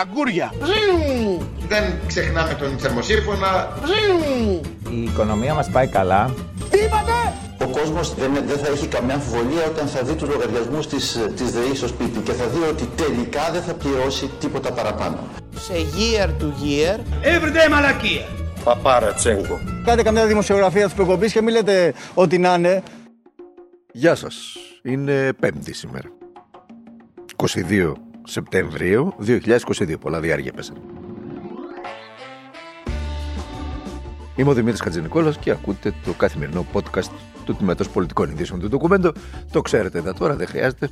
Αγκούρια. Δεν ξεχνάμε τον θερμοσύρφωνα. Η οικονομία μας πάει καλά. Τι είπατε! Ο κόσμος δεν, δεν θα έχει καμιά αμφιβολία όταν θα δει τους λογαριασμούς της, της ΔΕΗ στο σπίτι και θα δει ότι τελικά δεν θα πληρώσει τίποτα παραπάνω. Σε year to year. Everyday μαλακία. Παπάρα τσέγκο. Κάντε καμιά δημοσιογραφία της προκοπής και μην λέτε ότι να είναι. Γεια σας. Είναι πέμπτη σήμερα. 22 Σεπτεμβρίου 2022. Πολλά διάρκεια πέσανε. Είμαι ο Δημήτρης Χατζηνικόλας και ακούτε το καθημερινό podcast του Τμήματος Πολιτικών Ειδήσεων του Ντοκουμέντο. Το ξέρετε εδώ τώρα, δεν χρειάζεται.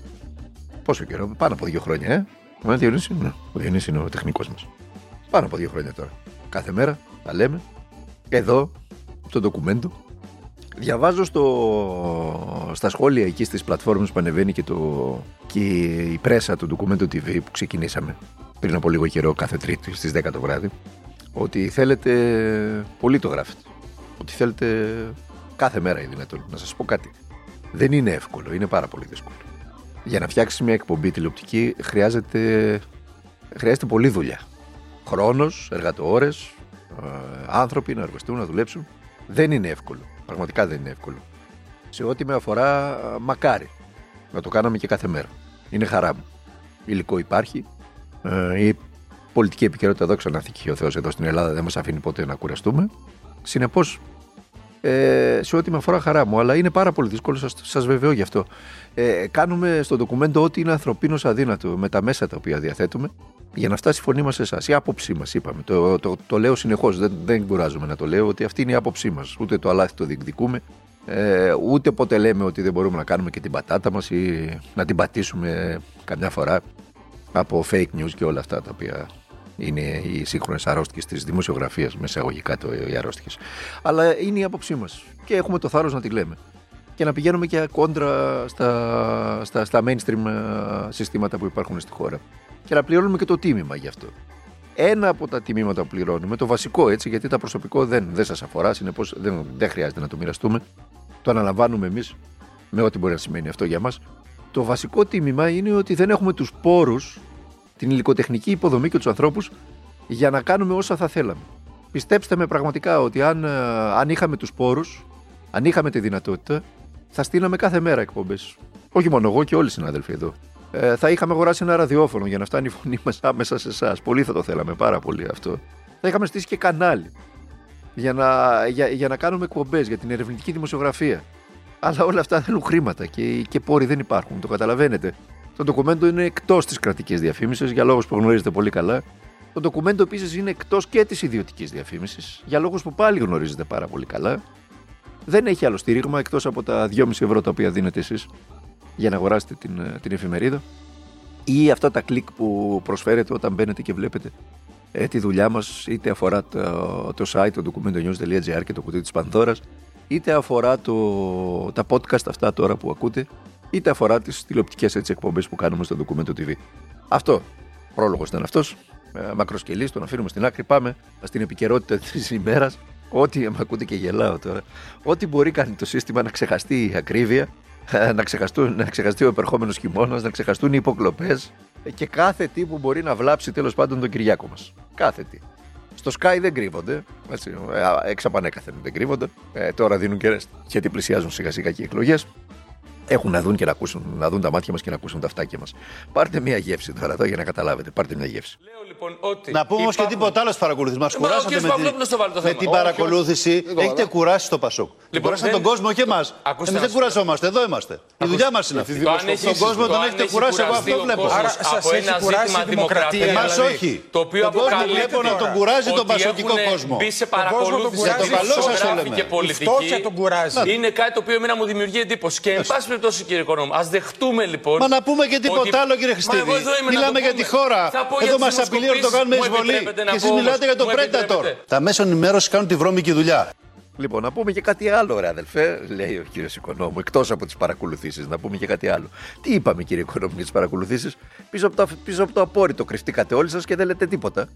Πόσο καιρό, πάνω από δύο χρόνια, ε. Ο Διονύσης, ναι, ο Διονύσης είναι ο τεχνικός μας. Πάνω από δύο χρόνια τώρα. Κάθε μέρα τα λέμε. Εδώ, στο ντοκουμέντο. Διαβάζω στο, στα σχόλια εκεί στις πλατφόρμες που ανεβαίνει και, το, και η πρέσα του ντοκουμέντο TV που ξεκινήσαμε πριν από λίγο καιρό κάθε τρίτη στις 10 το βράδυ ότι θέλετε, πολύ το γράφετε, ότι θέλετε κάθε μέρα ή δυνατόν. Να σας πω κάτι. Δεν είναι εύκολο, είναι πάρα πολύ δύσκολο. Για να φτιάξεις μια εκπομπή τηλεοπτική χρειάζεται, χρειάζεται πολλή δουλειά. Χρόνος, εργατοώρες, ε, άνθρωποι να εργαστούν, να δουλέψουν. Δεν είναι εύκολο. Πραγματικά δεν είναι εύκολο. Σε ό,τι με αφορά, μακάρι να το κάναμε και κάθε μέρα. Είναι χαρά μου. Υλικό υπάρχει. Ε, η πολιτική επικαιρότητα εδώ ξαναθεί ο Θεός εδώ στην Ελλάδα δεν μας αφήνει ποτέ να κουραστούμε. Συνεπώς, ε, σε ό,τι με αφορά χαρά μου, αλλά είναι πάρα πολύ δύσκολο, σας, σας βεβαιώ γι' αυτό. Ε, κάνουμε στο ντοκουμέντο ό,τι είναι ανθρωπίνως αδύνατο με τα μέσα τα οποία διαθέτουμε για να φτάσει η φωνή μας σε εσάς. Η άποψή μας, είπαμε. Το, το, το, λέω συνεχώς, δεν, δεν κουράζομαι να το λέω, ότι αυτή είναι η άποψή μας. Ούτε το αλάθη το διεκδικούμε, ε, ούτε ποτέ λέμε ότι δεν μπορούμε να κάνουμε και την πατάτα μας ή να την πατήσουμε καμιά φορά από fake news και όλα αυτά τα οποία είναι οι σύγχρονες αρρώστιες της δημοσιογραφίας, με εισαγωγικά το, οι αρρώστιες. Αλλά είναι η άποψή μας και έχουμε το θάρρος να τη λέμε. Και να πηγαίνουμε και κόντρα στα, στα, στα mainstream ε, συστήματα που υπάρχουν στη χώρα. Και να πληρώνουμε και το τίμημα γι' αυτό. Ένα από τα τιμήματα που πληρώνουμε, το βασικό έτσι, γιατί τα προσωπικό δεν, δεν σας αφορά, συνεπώς δεν, δεν χρειάζεται να το μοιραστούμε. Το αναλαμβάνουμε εμείς, με ό,τι μπορεί να σημαίνει αυτό για μας. Το βασικό τίμημα είναι ότι δεν έχουμε τους πόρους την υλικοτεχνική υποδομή και τους ανθρώπους για να κάνουμε όσα θα θέλαμε. Πιστέψτε με πραγματικά ότι αν, ε, αν είχαμε τους πόρους, αν είχαμε τη δυνατότητα, θα στείλαμε κάθε μέρα εκπομπές. Όχι μόνο εγώ και όλοι οι συνάδελφοι εδώ. Ε, θα είχαμε αγοράσει ένα ραδιόφωνο για να φτάνει η φωνή μας άμεσα σε εσάς. Πολύ θα το θέλαμε, πάρα πολύ αυτό. Θα είχαμε στήσει και κανάλι για να, για, για να κάνουμε εκπομπές για την ερευνητική δημοσιογραφία. Αλλά όλα αυτά θέλουν χρήματα και, και πόροι δεν υπάρχουν, το καταλαβαίνετε. Το ντοκουμέντο είναι εκτός της κρατικής διαφήμισης για λόγους που γνωρίζετε πολύ καλά. Το ντοκουμέντο επίσης είναι εκτός και της ιδιωτικής διαφήμισης για λόγους που πάλι γνωρίζετε πάρα πολύ καλά. Δεν έχει άλλο στήριγμα εκτός από τα 2,5 ευρώ τα οποία δίνετε εσείς για να αγοράσετε την, την εφημερίδα ή αυτά τα κλικ που προσφέρετε όταν μπαίνετε και βλέπετε ε, τη δουλειά μας, είτε αφορά το, το site, το documentonews.gr και το κουτί της Πανδώρα, είτε αφορά το, τα podcast αυτά τώρα που ακούτε είτε αφορά τις τηλεοπτικές εκπομπές που κάνουμε στο Documento TV. Αυτό. Πρόλογος ήταν αυτός. Ε, Μακροσκελής, τον αφήνουμε στην άκρη. Πάμε στην επικαιρότητα της ημέρας. Ό,τι, με ακούτε και γελάω τώρα. Ό,τι μπορεί κάνει το σύστημα να ξεχαστεί η ακρίβεια, ε, να, ξεχαστούν, να ξεχαστεί ο επερχόμενος χειμώνας, να ξεχαστούν οι υποκλοπές και κάθε τι που μπορεί να βλάψει τέλος πάντων τον Κυριάκο μας. Κάθε τι. Στο Sky δεν κρύβονται. Έτσι, ε, εξαπανέκαθεν δεν κρύβονται. Ε, τώρα δίνουν και γιατί πλησιάζουν σιγά σιγά και οι εκλογές έχουν να δουν και να ακούσουν, να δουν τα μάτια μας και να ακούσουν τα αυτάκια μας. Πάρτε μια γεύση τώρα εδώ για να καταλάβετε. Πάρτε μια γεύση. Λέω λοιπόν ότι. Να πούμε όμως και τίποτα άλλο στι παρακολουθήσει. Μας κουράσατε με, τη... με την παρακολούθηση. Έχετε κουράσει το Πασόκ. Λοιπόν, κουράσατε τον κόσμο και εμάς. Εμείς δεν κουραζόμαστε, εδώ είμαστε. Η δουλειά μας είναι αυτή. Τον κόσμο τον έχετε κουράσει, εγώ αυτό βλέπω. Άρα σας έχει κουράσει η δημοκρατία. Εμάς όχι. Το οποίο βλέπω να τον κουράζει τον πασοκικό κόσμο. Μπει σε παρακολούθηση για το καλό σας το λέμε. και πολιτική. Είναι κάτι το οποίο εμένα μου δημιουργεί εντύπωση. Και εν πάση περιπτώσει κύριε Οικονόμου. Α δεχτούμε λοιπόν. Μα να πούμε και τίποτα άλλο, κύριε Χριστίδη. Μιλάμε για τη χώρα. Εδώ μας απειλεί να το κάνουμε εισβολή. Και εσείς μιλάτε για το Πρέτατορ. Τα μέσα ενημέρωσης κάνουν τη βρώμικη δουλειά. Λοιπόν, να πούμε και κάτι άλλο, ρε αδελφέ, λέει ο κύριος Οικονόμου, εκτός από τις παρακολουθήσεις, να πούμε και κάτι άλλο. Τι είπαμε, κύριε Οικονόμου, για τις παρακολουθήσεις, πίσω, από το, πίσω από το απόρριτο κρυφτήκατε όλοι σας και δεν λέτε τίποτα.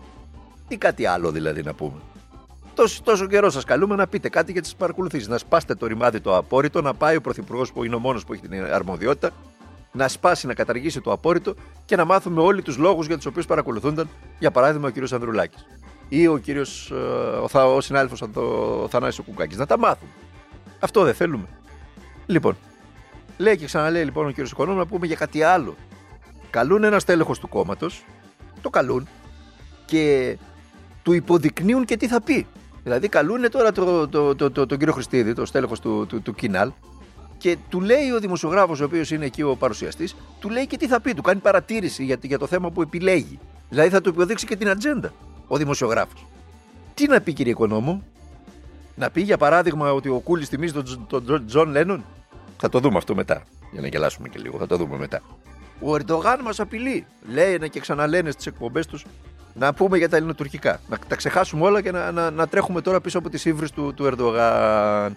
Τι κάτι άλλο δηλαδή να πούμε; Τόσο, τόσο καιρό σας καλούμε να πείτε κάτι για τις παρακολουθήσεις. Να σπάστε το ρημάδι το απόρριτο, να πάει ο Πρωθυπουργός που είναι ο μόνος που έχει την αρμοδιότητα, να σπάσει, να καταργήσει το απόρριτο και να μάθουμε όλοι τους λόγους για τους οποίους παρακολουθούνταν, για παράδειγμα, ο κύριος Ανδρουλάκης ή ο κύριος, ε, ο, ο συνάδελφος ο Θανάσης Κουκάκη. Να τα μάθουν. Αυτό δεν θέλουμε. Λοιπόν, λέει και ξαναλέει λοιπόν ο κύριος Οικονόμου να πούμε για κάτι άλλο. Καλούν ένα τέλεχο του κόμματος, το καλούν και του υποδεικνύουν και τι θα πει. Δηλαδή καλούν τώρα το, το, το, το, τον κύριο Χριστίδη, το στέλεχος του, του, του Κινάλ, και του λέει ο δημοσιογράφος ο οποίος είναι εκεί ο παρουσιαστής, του λέει και τι θα πει, του κάνει παρατήρηση για, για το θέμα που επιλέγει. Δηλαδή θα του υποδείξει και την ατζέντα ο δημοσιογράφος. Τι να πει κύριε Οικονόμου, να πει για παράδειγμα ότι ο Κούλης θυμίζει τον, τον Τζον Λένον; Θα το δούμε αυτό μετά, για να γελάσουμε και λίγο, θα το δούμε μετά. Ο Ερντογάν μας απειλεί. Λένε και ξαναλένε στις εκπομπές τους να πούμε για τα ελληνοτουρκικά. Να τα ξεχάσουμε όλα και να, να, να τρέχουμε τώρα πίσω από τις ύβρις του, του Ερντογάν.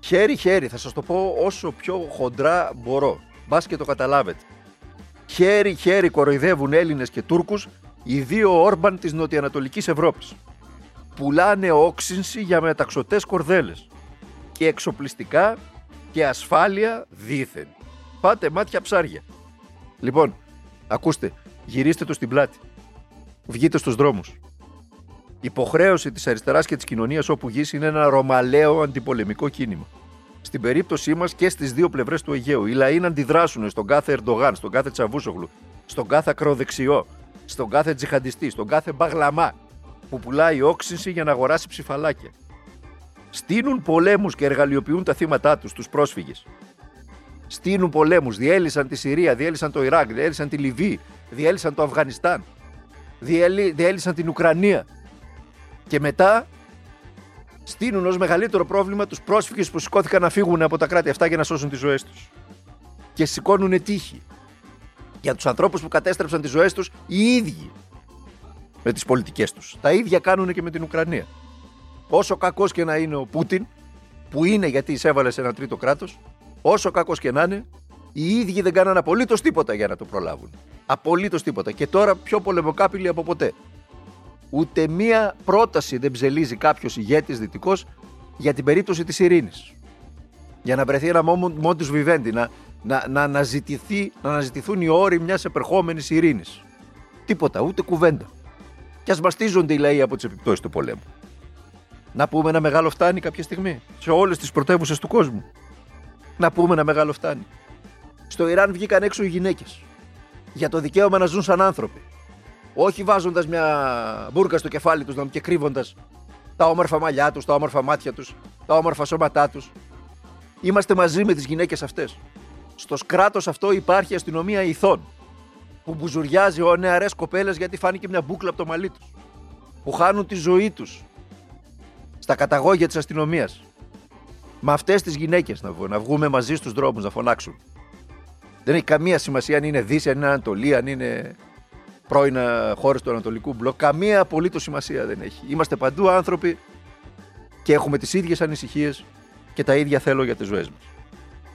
Χέρι-χέρι, θα σας το πω όσο πιο χοντρά μπορώ. Μπας και το καταλάβετε. Χέρι-χέρι κοροϊδεύουν Έλληνες και Τούρκους οι δύο όρμπαν της νοτιοανατολικής Ευρώπης. Πουλάνε όξυνση για μεταξωτές κορδέλες. Και εξοπλιστικά και ασφάλεια δίθεν. Πάτε μάτια ψάρια. Λοιπόν, ακούστε, γυρίστε το στην πλάτη. Βγείτε στους δρόμους. Υποχρέωση της αριστεράς και της κοινωνίας όπου γης είναι ένα ρωμαλαίο αντιπολεμικό κίνημα. Στην περίπτωσή μας και στις δύο πλευρές του Αιγαίου. Οι λαοί να αντιδράσουν στον κάθε Ερντογάν, στον κάθε Τσαβούσογλου, στον κάθε ακροδεξιό, στον κάθε τζιχαντιστή, στον κάθε μπαγλαμά που πουλάει όξυνση για να αγοράσει ψηφαλάκια. Στείνουν πολέμους και εργαλειοποιούν τα θύματά τους, τους πρόσφυγες στείνουν πολέμους, διέλυσαν τη Συρία, διέλυσαν το Ιράκ, διέλυσαν τη Λιβύη, διέλυσαν το Αφγανιστάν, διέλυσαν την Ουκρανία. Και μετά στείνουν ως μεγαλύτερο πρόβλημα τους πρόσφυγες που σηκώθηκαν να φύγουν από τα κράτη αυτά για να σώσουν τις ζωές τους. Και σηκώνουν τύχη. Για τους ανθρώπους που κατέστρεψαν τις ζωές τους οι ίδιοι με τις πολιτικές τους. Τα ίδια κάνουν και με την Ουκρανία. Όσο κακός και να είναι ο Πούτιν, που είναι γιατί εισέβαλε σε ένα τρίτο κράτος, όσο κακός και να είναι, οι ίδιοι δεν κάνανε απολύτως τίποτα για να το προλάβουν. Απολύτως τίποτα. Και τώρα πιο πολεμοκάπηλοι από ποτέ. Ούτε μία πρόταση δεν ψελίζει κάποιος ηγέτης δυτικός για την περίπτωση της ειρήνης. Για να βρεθεί ένα μόντους βιβέντη, να, να, να, αναζητηθεί, να αναζητηθούν οι όροι μιας επερχόμενης ειρήνης. Τίποτα, ούτε κουβέντα. Και ας μαστίζονται οι λαοί από τις επιπτώσεις του πολέμου. Να πούμε ένα μεγάλο φτάνει κάποια στιγμή σε όλες τις πρωτεύουσες του κόσμου να πούμε ένα μεγάλο φτάνει. Στο Ιράν βγήκαν έξω οι γυναίκες. Για το δικαίωμα να ζουν σαν άνθρωποι. Όχι βάζοντας μια μπουρκα στο κεφάλι τους και κρύβοντας τα όμορφα μαλλιά τους, τα όμορφα μάτια τους, τα όμορφα σώματά τους. Είμαστε μαζί με τις γυναίκες αυτές. Στο κράτο αυτό υπάρχει αστυνομία ηθών. Που μπουζουριάζει ο νεαρές κοπέλες γιατί φάνηκε μια μπουκλα από το μαλλί τους. Που χάνουν τη ζωή τους στα καταγόγια της αστυνομίας με αυτές τις γυναίκες να, βγούμε, να βγούμε μαζί στους δρόμους να φωνάξουν. Δεν έχει καμία σημασία αν είναι Δύση, αν είναι Ανατολή, αν είναι πρώην χώρες του Ανατολικού Μπλοκ. Καμία απολύτως σημασία δεν έχει. Είμαστε παντού άνθρωποι και έχουμε τις ίδιες ανησυχίες και τα ίδια θέλω για τις ζωές μας.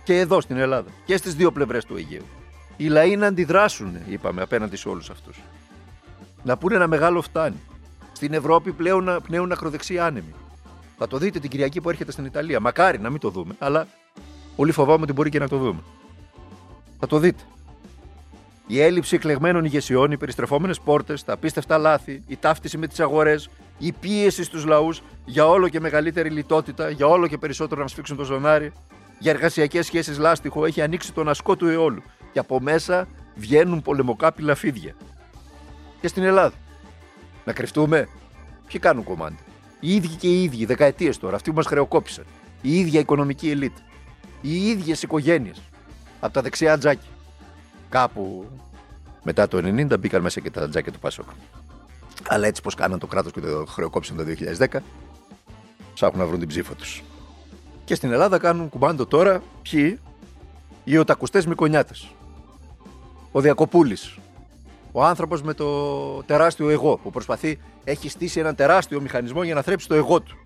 Και εδώ στην Ελλάδα και στις δύο πλευρές του Αιγαίου. Οι λαοί να αντιδράσουν, είπαμε, απέναντι σε όλους αυτούς. Να πούνε ένα μεγάλο φτάνει. Στην Ευρώπη πλέον πνέουν ακροδεξιοί άνεμοι. Θα το δείτε την Κυριακή που έρχεται στην Ιταλία. Μακάρι να μην το δούμε, αλλά πολύ φοβάμαι ότι μπορεί και να το δούμε. Θα το δείτε. Η έλλειψη εκλεγμένων ηγεσιών, οι περιστρεφόμενες πόρτες, τα απίστευτα λάθη, η ταύτιση με τις αγορές, η πίεση στους λαούς για όλο και μεγαλύτερη λιτότητα, για όλο και περισσότερο να σφίξουν το ζωνάρι, για εργασιακές σχέσεις λάστιχο, έχει ανοίξει τον ασκό του αιώλου. Και από μέσα βγαίνουν πολεμοκάπηλα φίδια. Και στην Ελλάδα. Να κρυφτούμε. Ποιοι κάνουν κομμάτι. Οι ίδιοι και οι ίδιοι, δεκαετίες τώρα, αυτοί που μας χρεοκόπησαν. Η ίδια οικονομική ελίτ. Οι ίδιες οικογένειες. Από τα δεξιά τζάκια. Κάπου μετά το 90 μπήκαν μέσα και τα τζάκια του Πασόκ. Αλλά έτσι πως κάναν το κράτος και το χρεοκόπησαν το 2010, ψάχνουν να βρουν την ψήφο τους. Και στην Ελλάδα κάνουν κουμπάντο τώρα ποιοι, οι οτακουστές Μικονιάτες. Ο Διακοπούλης, ο άνθρωπος με το τεράστιο εγώ που προσπαθεί, έχει στήσει έναν τεράστιο μηχανισμό για να θρέψει το εγώ του.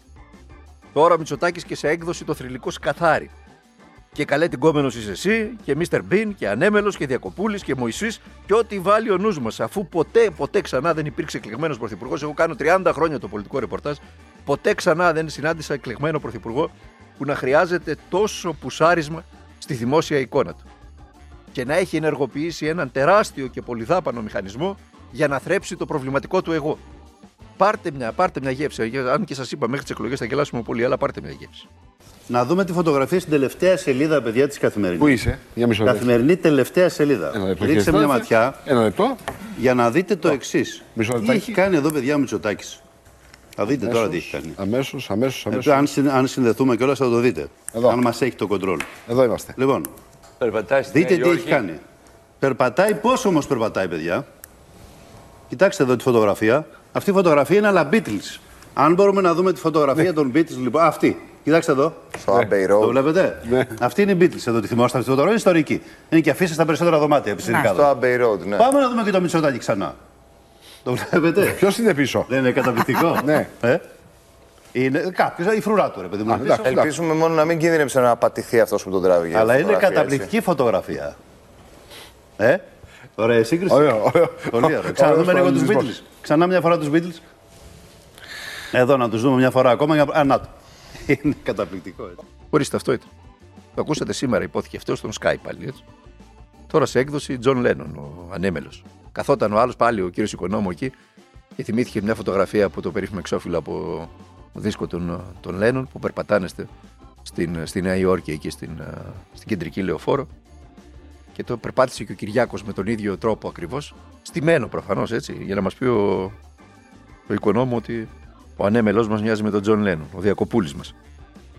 Τώρα ο Μητσοτάκης και σε έκδοση το θρηλυκό σκαθάρι. Και καλέ την κόμενος είσαι εσύ και Μίστερ Μπιν και Ανέμελος και Διακοπούλης και Μωυσής και ό,τι βάλει ο νους μας. Αφού ποτέ, ποτέ ξανά δεν υπήρξε εκλεγμένος πρωθυπουργός. Εγώ κάνω 30 χρόνια το πολιτικό ρεπορτάζ. Ποτέ ξανά δεν συνάντησα εκλεγμένο πρωθυπουργό που να χρειάζεται τόσο πουσάρισμα στη δημόσια εικόνα του. και να έχει ενεργοποιήσει έναν τεράστιο και πολυδάπανο μηχανισμό για να θρέψει το προβληματικό του εγώ. Πάρτε μια, πάρτε μια γεύση. Αν και σας είπα μέχρι τις εκλογές θα γελάσουμε πολύ, αλλά πάρτε μια γεύση. Να δούμε τη φωτογραφία στην τελευταία σελίδα, παιδιά της καθημερινής. Πού είσαι, για μισό λεπτό. Καθημερινή τελευταία σελίδα. Ρίξτε μια ματιά. Ένα λεπτό. Για να δείτε το εξής. Μισό Τι έχει κάνει εδώ, παιδιά, ο Μητσοτάκης. Θα δείτε αμέσως, τώρα τι έχει κάνει. Αμέσως, αμέσως. αμέσως. αν, συν, αν συνδεθούμε κιόλας θα το δείτε. Εδώ. Αν μας έχει το κοντρόλ. Εδώ είμαστε. Λοιπόν, Περπατάει δείτε τι έχει κάνει. Περπατάει, πόσο όμως περπατάει, παιδιά; Κοιτάξτε εδώ τη φωτογραφία. Αυτή η φωτογραφία είναι αλλά Beatles. Αν μπορούμε να δούμε τη φωτογραφία των Beatles, λοιπόν, αυτή. Κοιτάξτε εδώ. Στο Abbey Road. Το βλέπετε; Ναι. Αυτή είναι η Beatles εδώ. Τη θυμόστε αυτή τη φωτογραφία. Είναι ιστορική. Είναι και αφήσει στα περισσότερα δωμάτια. επιστημικά Στο Abbey Road, ναι. Πάμε να δούμε και το Μητσοτάκη ξανά. Το βλέπετε; Ποιος είναι πίσω; Δεν είναι καταπληκτικό. Ναι. Ε; Είναι κάποιος, η φρουρά του ρε παιδί μου. Α, πίσω. εντάξει. Ελπίζουμε μόνο να μην κινδυνεύσει να πατηθεί αυτός που τον τράβηγε. Αλλά είναι Φωτογραφία, καταπληκτική φωτογραφία. Ε, ωραία σύγκριση. Ωραίο, ωραίο. Πολύ ωραίο. Ξαναδούμε λίγο τους παραλληλισμούς. Beatles. Ξανά μια φορά τους Beatles. Εδώ να τους δούμε μια φορά ακόμα. για- Α, να το. Είναι καταπληκτικό. Έτσι. Ορίστε, αυτό ήταν. Το ακούσατε σήμερα, ειπώθηκε αυτό στον ΣΚΑΪ πάλι. Έτσι. Τώρα σε έκδοση Τζον Λένον, ο ανέμελος. Καθόταν ο άλλος πάλι, ο κύριος Οικονόμου εκεί, και θυμήθηκε μια φωτογραφία από το περίφημο εξώφυλλο από δίσκο των, των Λένον που περπατάνε στη, στην, στη Νέα Υόρκη, εκεί στην, ε, στην κεντρική λεωφόρο. Και το περπάτησε και ο Κυριάκος με τον ίδιο τρόπο ακριβώς. Στημένο προφανώς έτσι, για να μας πει ο, ο Οικονόμου ότι ο ανέμελός μας μοιάζει με τον Τζον Λένον, ο διακοπούλης μας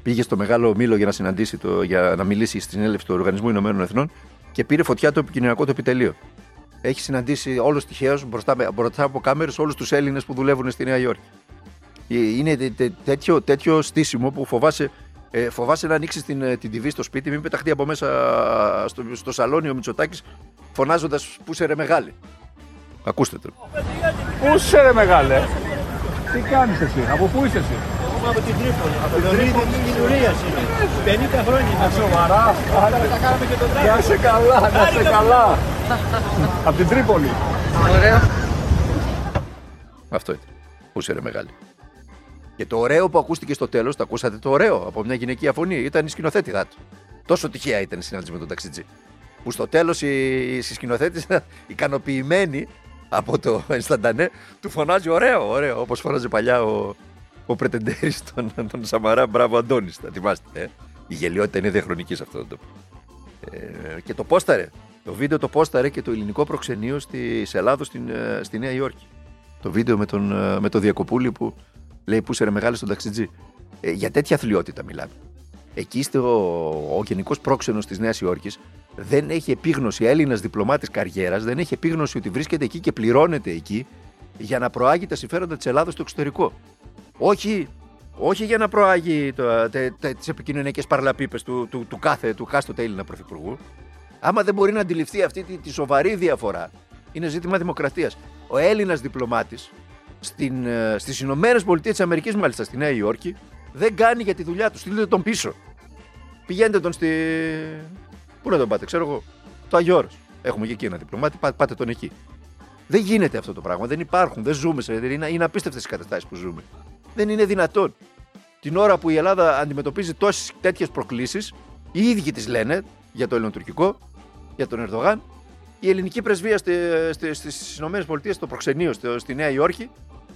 πήγε στο μεγάλο μήλο για να συναντήσει το, για να μιλήσει στη συνέλευση του Οργανισμού Ηνωμένων Εθνών και πήρε φωτιά το επικοινωνιακό του επιτελείο. Έχει συναντήσει όλως τυχαίως μπροστά, με- μπροστά από κάμερες όλους τους Έλληνες που δουλεύουν στη Νέα Υόρκη. Ε, Είναι τε- τε- τέτοιο, τέτοιο στήσιμο που φοβάσαι, ε, φοβάσαι να ανοίξεις την, ε, την TV στο σπίτι, μην πεταχτεί από μέσα στο, στο σαλόνι ο Μητσοτάκης φωνάζοντας που σε ρε μεγάλη; Ακούστε το. Πού είσαι ρε μεγάλε; Τι κάνεις εσύ, από πού είσαι εσύ; Από την Τρίπολη. Από την Τρίπολη της κοινωνίας είναι. 50 χρόνια. Α, σοβαρά. Τα κάναμε και τον Να σε καλά, να σε καλά. Από την Τρίπολη. Αυτό ήταν. Πού είσαι ρε μεγάλη; Και το ωραίο που ακούστηκε στο τέλος, το ακούσατε το ωραίο από μια γυναικεία φωνή, ήταν η σκηνοθέτηδά του. Τόσο τυχαία ήταν η συνάντηση με τον ταξιτζή. Που στο τέλος η, η σκηνοθέτησα, ικανοποιημένη από το Ενσταντανέ, του φωνάζει ωραίο, ωραίο. Όπως φώναζε παλιά ο, ο πρετεντέρης τον, τον Σαμαρά, μπράβο Αντώνης. Θα θυμάστε. Ε. Η γελιότητα είναι διαχρονική σε αυτό το τόπο. Ε, και το πόσταρε. Το βίντεο το πόσταρε και το ελληνικό προξενείο στη Ελλάδο στην, ε, στη Νέα Υόρκη. Το βίντεο με τον, ε, με τον Διακοπούλη που λέει πού είσαι ρε μεγάλη στον ταξιτζή. Ε, για τέτοια αθλειότητα μιλάμε. Εκεί στο, ο γενικός πρόξενος της Νέας Υόρκης δεν έχει επίγνωση, Έλληνας διπλωμάτης καριέρας, δεν έχει επίγνωση ότι βρίσκεται εκεί και πληρώνεται εκεί για να προάγει τα συμφέροντα της Ελλάδα στο εξωτερικό. Όχι, όχι για να προάγει τις επικοινωνιακές παραλαπίπες του, του, του, κάθε, του κάστοτε Έλληνα πρωθυπουργού. Άμα δεν μπορεί να αντιληφθεί αυτή τη, τη σοβαρή διαφορά, είναι ζήτημα δημοκρατίας. Ο Έλληνας διπλωμάτης στις Ηνωμένες Πολιτείες της Αμερικής, μάλιστα στη Νέα Υόρκη, δεν κάνει για τη δουλειά τους. Στείλτε τον πίσω. Πηγαίνετε τον στη. Πού να τον πάτε, ξέρω εγώ. Το Αγιώρο. Έχουμε και εκεί ένα διπλωμάτη, πά- πάτε τον εκεί. Δεν γίνεται αυτό το πράγμα. Δεν υπάρχουν. Δεν ζούμε σε. Είναι, είναι απίστευτες οι καταστάσεις που ζούμε. Δεν είναι δυνατόν. Την ώρα που η Ελλάδα αντιμετωπίζει τόσες τέτοιες προκλήσεις, οι ίδιοι τις λένε για το ελληνοτουρκικό, για τον Ερδογάν, η ελληνική πρεσβεία στις ΗΠΑ, στο προξενείο στο- στη Νέα Υόρκη,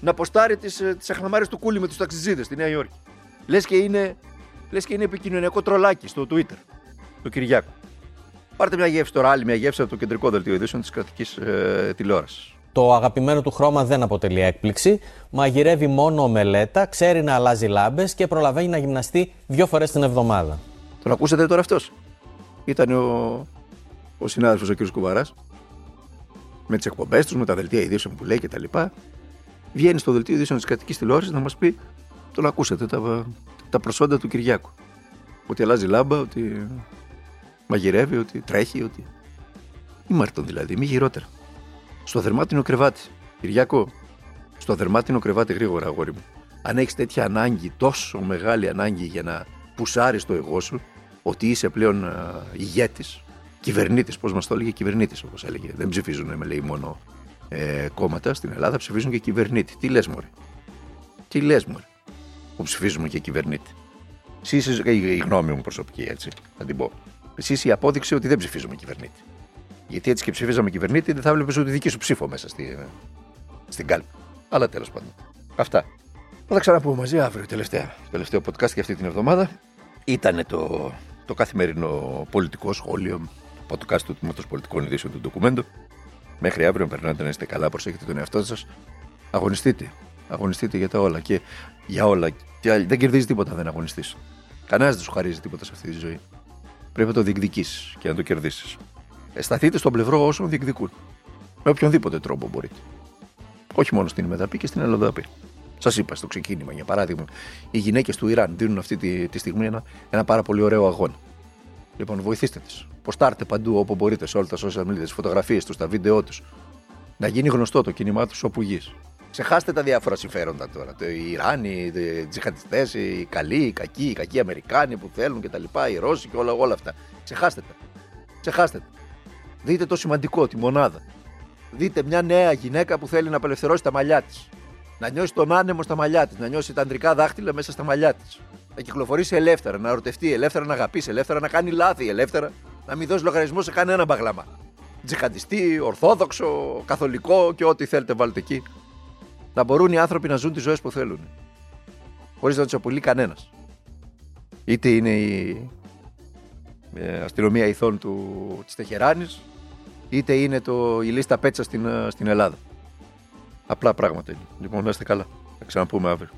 να αποστάρει τις τις αχλαμάρες του κούλι με τους ταξιτζίδε στη Νέα Υόρκη. Λες και, είναι, λες και είναι επικοινωνιακό τρολάκι στο Twitter του Κυριάκου. Πάρτε μια γεύση τώρα, άλλη μια γεύση από το κεντρικό δελτίο ειδήσεων της κρατικής ε, τηλεόρασης. Το αγαπημένο του χρώμα δεν αποτελεί έκπληξη. Μαγειρεύει μόνο ομελέτα, ξέρει να αλλάζει λάμπες και προλαβαίνει να γυμναστεί δύο φορές την εβδομάδα. Τον ακούσατε τώρα αυτός; Ήταν ο, ο συνάδελφος ο κ. Κουβαράς με τις εκπομπές τους, με τα δελτία ειδήσεων που λέει κτλ. Βγαίνει στο δελτίο ειδήσεων της κρατικής τηλεόρασης να μας πει: Τον ακούσατε τα, τα προσόντα του Κυριάκου. Ότι αλλάζει λάμπα, ότι μαγειρεύει, ότι τρέχει, ότι. Ήμαρτον δηλαδή, μη γυρότερα. Στο δερμάτινο κρεβάτι. Κυριάκο, στο δερμάτινο κρεβάτι γρήγορα, αγόρι μου. Αν έχεις τέτοια ανάγκη, τόσο μεγάλη ανάγκη για να πουσάρεις το εγώ σου, ότι είσαι πλέον ηγέτης, κυβερνήτης, πώς μας το έλεγε, κυβερνήτης όπως έλεγε. Δεν ψηφίζουν, με λέει, μόνο ε, κόμματα στην Ελλάδα, ψηφίζουν και κυβερνήτη. Τι λες, Μωρέ; Τι λες, Μωρέ; Που ψηφίζουμε και κυβερνήτη. Εσύ είσαι η, η γνώμη μου προσωπική, έτσι. Θα την πω. Εσύ είσαι η απόδειξη ότι δεν ψηφίζουμε κυβερνήτη. Γιατί έτσι και ψηφίζαμε κυβερνήτη, δεν θα βλέπεις ούτε δική σου ψήφο μέσα στη, στην κάλπη. Αλλά τέλος πάντων. Αυτά. Θα τα ξαναπούμε μαζί αύριο, τελευταία. Τελευταίο podcast για αυτή την εβδομάδα. Ήταν το, το καθημερινό πολιτικό σχόλιο, podcast του Τμήματος Πολιτικών Ειδήσεων του ντοκουμέντου. Μέχρι αύριο, περνάτε να είστε καλά, προσέχετε τον εαυτό σας. Αγωνιστείτε. Αγωνιστείτε για τα όλα και για όλα. Και δεν κερδίζει τίποτα δεν αγωνιστείς. Κανένας δεν σου χαρίζει τίποτα σε αυτή τη ζωή. Πρέπει να το διεκδικήσεις και να το κερδίσεις. Εσταθείτε στον πλευρό όσων διεκδικούν. Με οποιονδήποτε τρόπο μπορείτε. Όχι μόνο στην Μεταπή και στην Ελλοδαπή. Σας είπα στο ξεκίνημα, για παράδειγμα, οι γυναίκες του Ιράν δίνουν αυτή τη, τη στιγμή ένα, ένα πάρα πολύ ωραίο αγώνα. Λοιπόν, βοηθήστε τις. Ποστάρτε παντού όπου μπορείτε σε όλα τα social media, τις φωτογραφίες τους, τα βίντεο τους. Να γίνει γνωστό το κίνημά τους όπου γης. Ξεχάστε τα διάφορα συμφέροντα τώρα. Το, οι Ιράνοι, οι τζιχαντιστές, οι καλοί, οι κακοί, οι κακοί Αμερικάνοι που θέλουν κτλ. Οι Ρώσοι και όλα, όλα αυτά. Ξεχάστε τα. Ξεχάστε τα. Δείτε το σημαντικό, τη μονάδα. Δείτε μια νέα γυναίκα που θέλει να απελευθερώσει τα μαλλιά της. Να νιώσει τον άνεμο στα μαλλιά της. Να νιώσει τα ανδρικά δάχτυλα μέσα στα μαλλιά της. Να κυκλοφορήσει ελεύθερα, να ερωτευτεί ελεύθερα, να αγαπήσει ελεύθερα, να κάνει λάθη ελεύθερα. Να μην δώσεις λογαριασμό σε κανένα μπαγλαμά. Τζιχαντιστή, ορθόδοξο, καθολικό και ό,τι θέλετε βάλτε εκεί. Να μπορούν οι άνθρωποι να ζουν τις ζωές που θέλουν. Χωρίς να τους απολύει κανένας. Είτε είναι η ε, αστυνομία ηθών του, της Τεχεράνης, είτε είναι το, η λίστα πέτσα στην, στην Ελλάδα. Απλά πράγματα είναι. Λοιπόν, να είστε καλά. Θα ξαναπούμε αύριο.